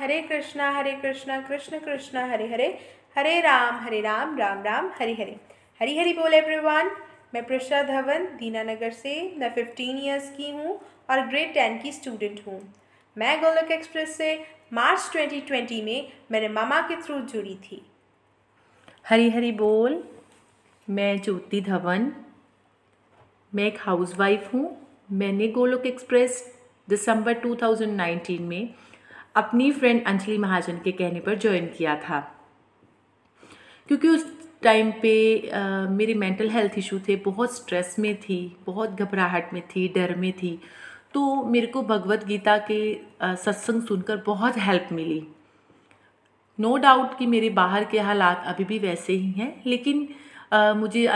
हरे कृष्णा हरे कृष्णा, कृष्ण कृष्णा, हरे हरे हरे राम हरे राम राम राम, हरे हरे। हरी हरी बोल एवरीवन मैं प्रशा धवन, दीनानगर से, मैं 15 इयर्स की हूँ और ग्रेड टेन की स्टूडेंट हूँ। मैं गोलक एक्सप्रेस से, मार्च 2020 में मेरे मामा के थ्रू जुड़ी थी। हरी हरी बोल, मैं ज्योति धवन, मैं एक हाउसवाइफ हूँ। मैंने गोलोक एक्सप्रेस दिसंबर 2019 में अपनी फ्रेंड अंजलि महाजन के कहने पर ज्वाइन किया था। क्योंकि उस टाइम पे आ, मेरे मेंटल हेल्थ इशू थे बहुत स्ट्रेस में थी बहुत घबराहट में थी डर में थी। तो मेरे को भगवत गीता के सत्संग सुनकर बहुत हेल्प मिली। नो no डाउट कि मेरे बाहर के हालात अभी भी वैसे ही हैं लेकिन आ, मुझे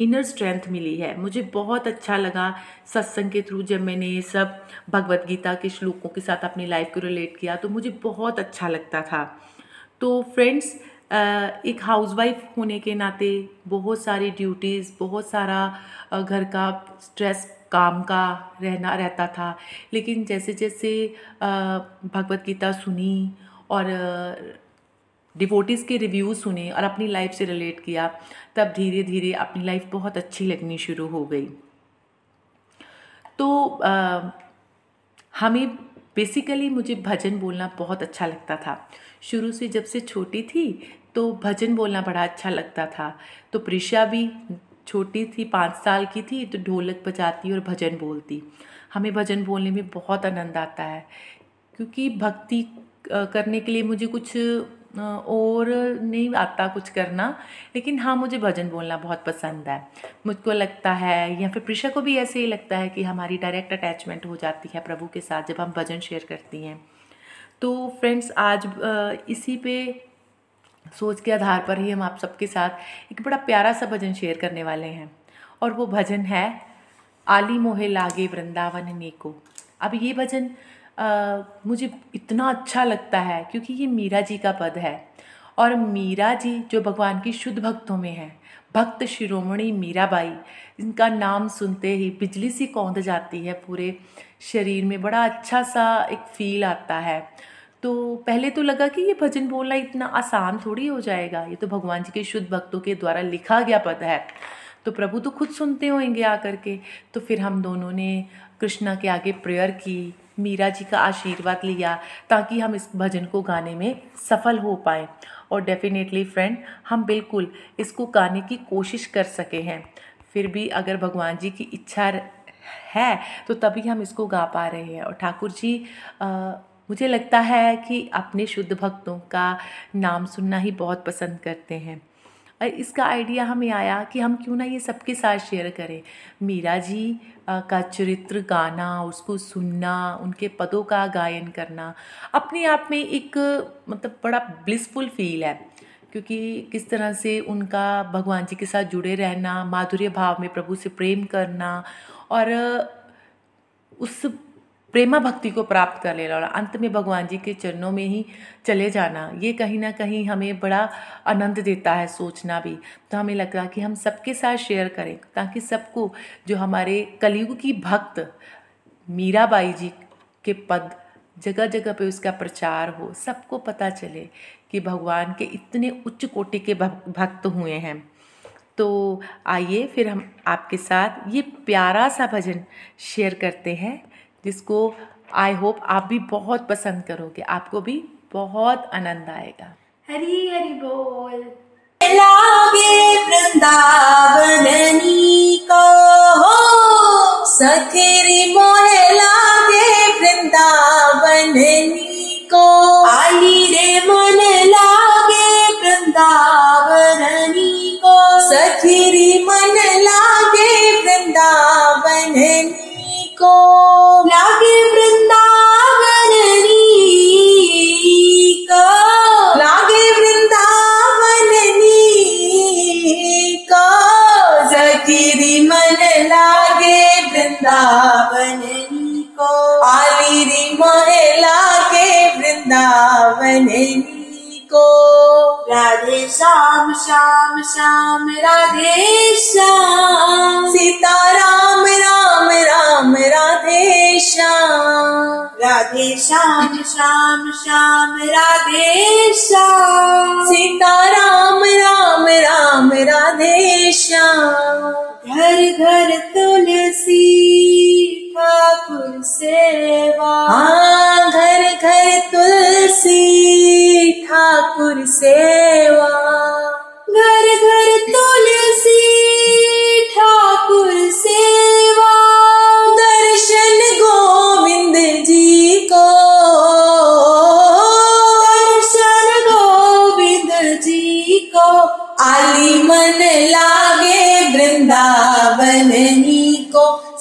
इनर स्ट्रेंथ मिली है। मुझे बहुत अच्छा लगा सत्संग के थ्रू जब मैंने ये सब भगवत गीता के श्लोकों के साथ अपनी लाइफ को रिलेट किया तो मुझे बहुत अच्छा लगता था। तो फ्रेंड्स एक हाउसवाइफ होने के नाते बहुत सारी ड्यूटीज़ बहुत सारा घर का स्ट्रेस काम का रहना, रहता था। लेकिन जैसे जैसे भगवत गीता सुनी और डिवोटीज़ के रिव्यू सुने और अपनी लाइफ से रिलेट किया तब धीरे धीरे अपनी लाइफ बहुत अच्छी लगनी शुरू हो गई। तो आ, हमें बेसिकली मुझे भजन बोलना बहुत अच्छा लगता था। शुरू से जब से छोटी थी तो भजन बोलना बड़ा अच्छा लगता था। तो प्रिशा भी छोटी थी पाँच साल की थी तो ढोलक बजाती और भजन बोलती। हमें भजन बोलने में बहुत आनंद आता है क्योंकि भक्ति करने के लिए मुझे कुछ और नहीं आता कुछ करना, लेकिन हाँ मुझे भजन बोलना बहुत पसंद है। मुझको लगता है, या फिर प्रिशा को भी ऐसे ही लगता है कि हमारी डायरेक्ट अटैचमेंट हो जाती है प्रभु के साथ जब हम भजन शेयर करती हैं। तो फ्रेंड्स आज इसी पे सोच के आधार पर ही हम आप सबके साथ एक बड़ा प्यारा सा भजन शेयर करने वाले हैं, और वो भजन है, आली मोहे लागे वृंदावन नेको। अब ये भजन मुझे इतना अच्छा लगता है क्योंकि ये मीरा जी का पद है। और मीरा जी जो भगवान की शुद्ध भक्तों में है, भक्त शिरोमणि मीराबाई इनका नाम सुनते ही बिजली सी कौंध जाती है पूरे शरीर में, बड़ा अच्छा सा एक फील आता है। तो पहले तो लगा कि ये भजन बोलना इतना आसान थोड़ी हो जाएगा, ये तो भगवान जी के शुद्ध भक्तों के द्वारा लिखा गया पद है। तो प्रभु तो खुद सुनते होंगे आकर के। तो फिर हम दोनों ने कृष्णा के आगे प्रेयर की मीरा जी का आशीर्वाद लिया ताकि हम इस भजन को गाने में सफल हो पाए। और डेफिनेटली फ्रेंड हम बिल्कुल इसको गाने की कोशिश कर सके हैं। फिर भी अगर भगवान जी की इच्छा है तो तभी हम इसको गा पा रहे हैं। और ठाकुर जी आ, मुझे लगता है कि अपने शुद्ध भक्तों का नाम सुनना ही बहुत पसंद करते हैं। इसका आइडिया हमें आया कि हम क्यों ना ये सबके साथ शेयर करें। मीरा जी का चरित्र गाना, उसको सुनना, उनके पदों का गायन करना, अपने आप में एक मतलब बड़ा ब्लिसफुल फील है। क्योंकि किस तरह से उनका भगवान जी के साथ जुड़े रहना, माधुर्य भाव में प्रभु से प्रेम करना और, उस प्रेमा भक्ति को प्राप्त कर लेना और अंत में भगवान जी के चरणों में ही चले जाना, ये कहीं ना कहीं हमें बड़ा आनंद देता है सोचना भी। तो हमें लग रहा कि हम सबके साथ शेयर करें, ताकि सबको जो हमारे कलयुग की भक्त मीराबाई जी के पद जगह जगह पे उसका प्रचार हो, सबको पता चले कि भगवान के इतने उच्च कोटि के भक्त हुए हैं। तो आइए फिर हम आपके साथ ये प्यारा सा भजन शेयर करते हैं। जिसको आई होप आप भी बहुत पसंद करोगे। आपको भी बहुत आनंद आएगा। हरी हरी बोल। लागे वृंदावन को हो सखेरी मोहे मन लागे वृंदावन को। आली री मन लागे वृंदावन को। राधे श्याम श्याम श्याम, राधे श्याम। सीता राम राम राम राधे श्याम। राधे श्याम श्याम श्याम, राधे श्याम। सीता राम राम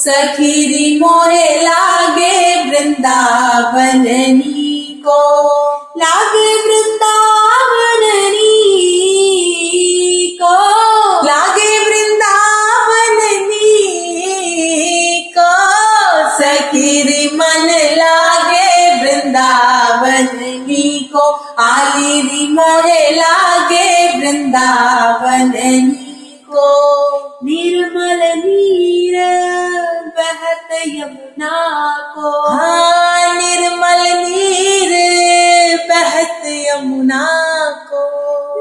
सखीरी मोहे लागे वृंदावन नी को। लागे वृंदावननी को। लागे वृंदावन नी को। सखीरी मन लागे वृंदावननी को। आली मोहे लागे वृंदावन नी को। निर्मल नीर यमुना को। हाँ निर्मल नीर बहत यमुना को।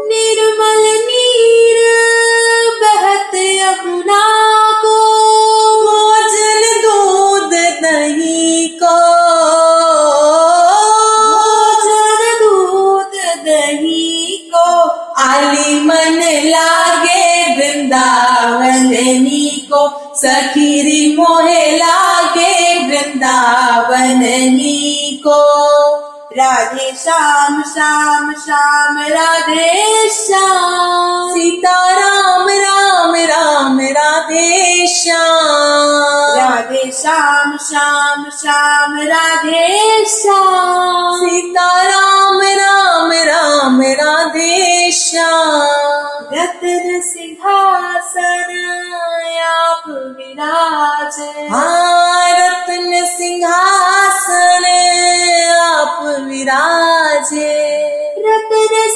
निर्मल नीर श्याम श्याम राधे श्याम। सीता राम राम राम राधे श्याम। रत्न सिंहासन आप विराज हाँ रत्न सिंहासन आप विराजे रत्न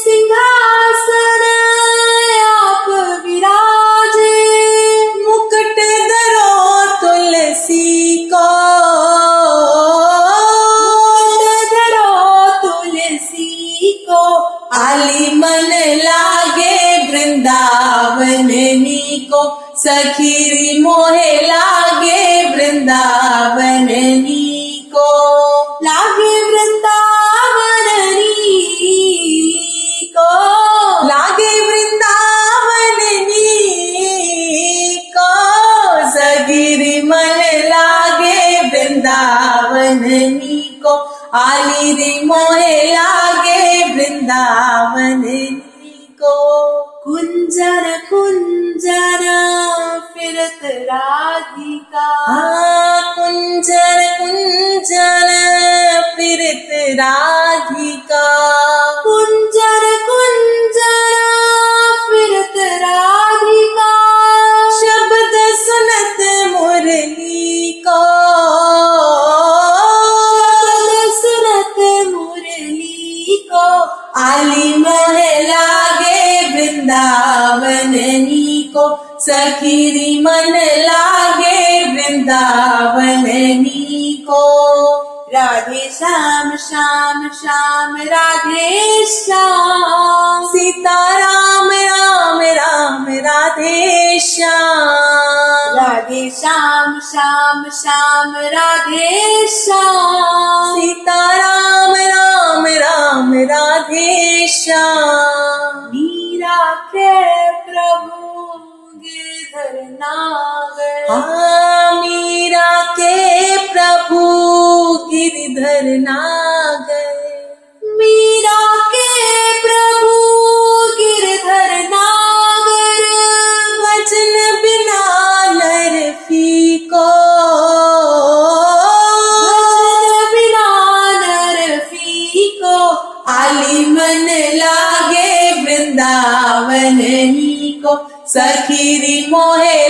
कुंजर फिरत राधिका कुंजर कुंजर फिरत राधिका शब्द सुनत मुरली को। शब्द सुनत मुरली को। आली मोह लागे वृंदावन को। सखीरी मन लागे वृंदावन नी को। राधे श्याम श्याम श्याम, राधे श्याम। सीता राम राम राम राधे श्याम। राधे श्याम श्याम श्याम, राधे श्याम। सीता राम राम राम राधे श्याम। मीरा के प्रभु गिरधर नागर। गिरधर नागर मीरा के प्रभु गिरधर नागर, वचन बिना नर फीको। वचन बिना नर फीको आली मन लागे वृंदावन नी को सखीरी मोहे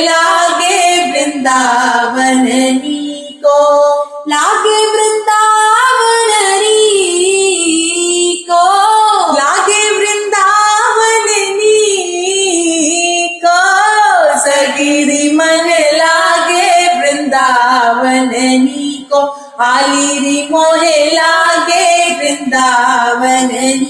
आली री मोहे लागे वृंदावन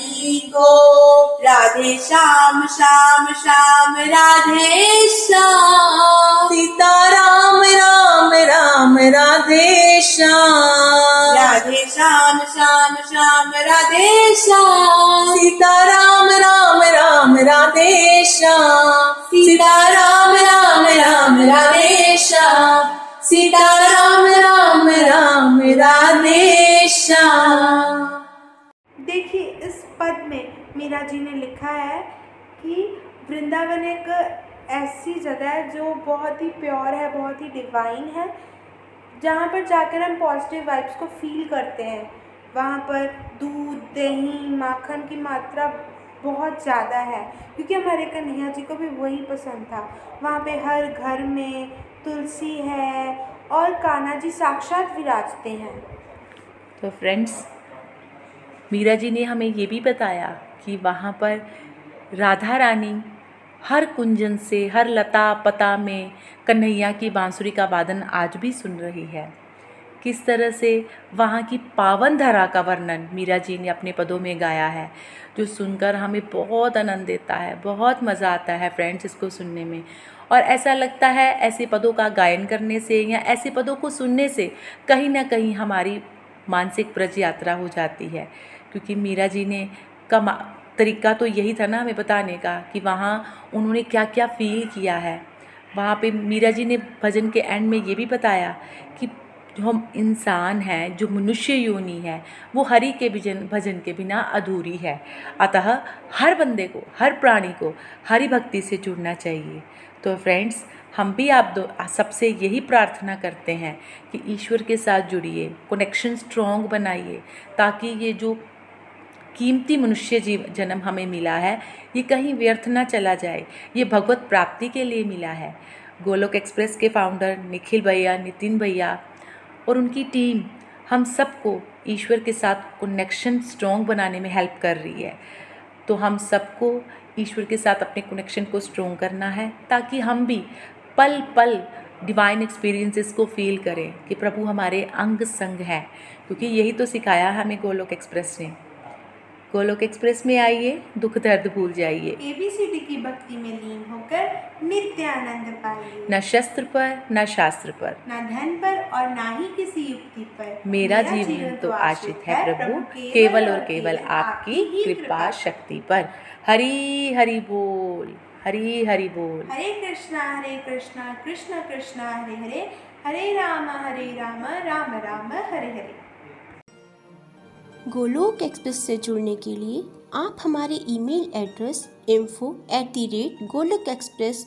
को राधे श्याम श्याम श्याम, राधे श्याम। सीता राम राम राम राधे श्याम। राधे श्याम श्याम श्याम, राधे श्याम। सीता राम राम राम राधे श्याम। सीता राम राम राम राधे श्याम। सीता राम राम राधे देखिए, इस पद में मीरा जी ने लिखा है कि वृंदावन एक ऐसी जगह है जो बहुत ही प्योर है, बहुत ही डिवाइन है, जहाँ पर जाकर हम पॉजिटिव वाइब्स को फील करते हैं। वहाँ पर दूध, दही, माखन की मात्रा बहुत ज़्यादा है, क्योंकि हमारे कन्हैया जी को भी वही पसंद था। वहाँ पे हर घर में तुलसी है और कान्हा जी साक्षात विराजते हैं। तो फ्रेंड्स मीरा जी ने हमें ये भी बताया कि वहाँ पर राधा रानी हर कुंजन से, हर लता पता में कन्हैया की बांसुरी का वादन आज भी सुन रही है। किस तरह से वहाँ की पावन धरा का वर्णन मीरा जी ने अपने पदों में गाया है, जो सुनकर हमें बहुत आनंद देता है, बहुत मज़ा आता है फ्रेंड्स इसको सुनने में। और ऐसा लगता है ऐसे पदों का गायन करने से या ऐसे पदों को सुनने से कहीं ना कहीं हमारी मानसिक ब्रज यात्रा हो जाती है। क्योंकि मीरा जी ने कमा तरीका तो यही था ना हमें बताने का कि वहाँ उन्होंने क्या क्या फील किया है। वहाँ पे मीरा जी ने भजन के एंड में ये भी बताया कि जो हम इंसान हैं, जो मनुष्य योनि है, वो हरि के भजन भजन के बिना अधूरी है। अतः हर बंदे को, हर प्राणी को हरि भक्ति से जुड़ना चाहिए। तो फ्रेंड्स हम भी आप दो सबसे यही प्रार्थना करते हैं कि ईश्वर के साथ जुड़िए कनेक्शन स्ट्रॉन्ग बनाइए, ताकि ये जो कीमती मनुष्य जीव, जन्म हमें मिला है, ये कहीं व्यर्थ ना चला जाए। ये भगवत प्राप्ति के लिए मिला है। गोलोक एक्सप्रेस के फाउंडर निखिल भैया, नितिन भैया और उनकी टीम हम सबको ईश्वर के साथ कनेक्शन स्ट्रॉन्ग बनाने में हेल्प कर रही है। तो हम सबको ईश्वर के साथ अपने कनेक्शन को स्ट्रोंग करना है, ताकि हम भी पल पल डिवाइन एक्सपीरियंसेस को फील करें कि प्रभु हमारे अंग संग है। क्योंकि यही तो सिखाया हमें गोलोक एक्सप्रेस ने। गोलोक एक्सप्रेस में आइए, दुख दर्द भूल जाइए। एबीसीडी की भक्ति में लीन होकर नित्य आनंद पाइए न शस्त्र पर न शास्त्र पर। न धन पर और न ही किसी युक्ति पर। मेरा जीवन तो आश्रित है प्रभु केवल और केवल आपकी कृपा शक्ति पर। हरी हरि बोल हरी हरि बोल। हरे कृष्णा हरे कृष्णा कृष्ण कृष्णा हरे हरे। हरे राम हरे राम राम राम हरे हरे। गोलोक एक्सप्रेस से जुड़ने के लिए आप हमारे email address info at the rate Golok Express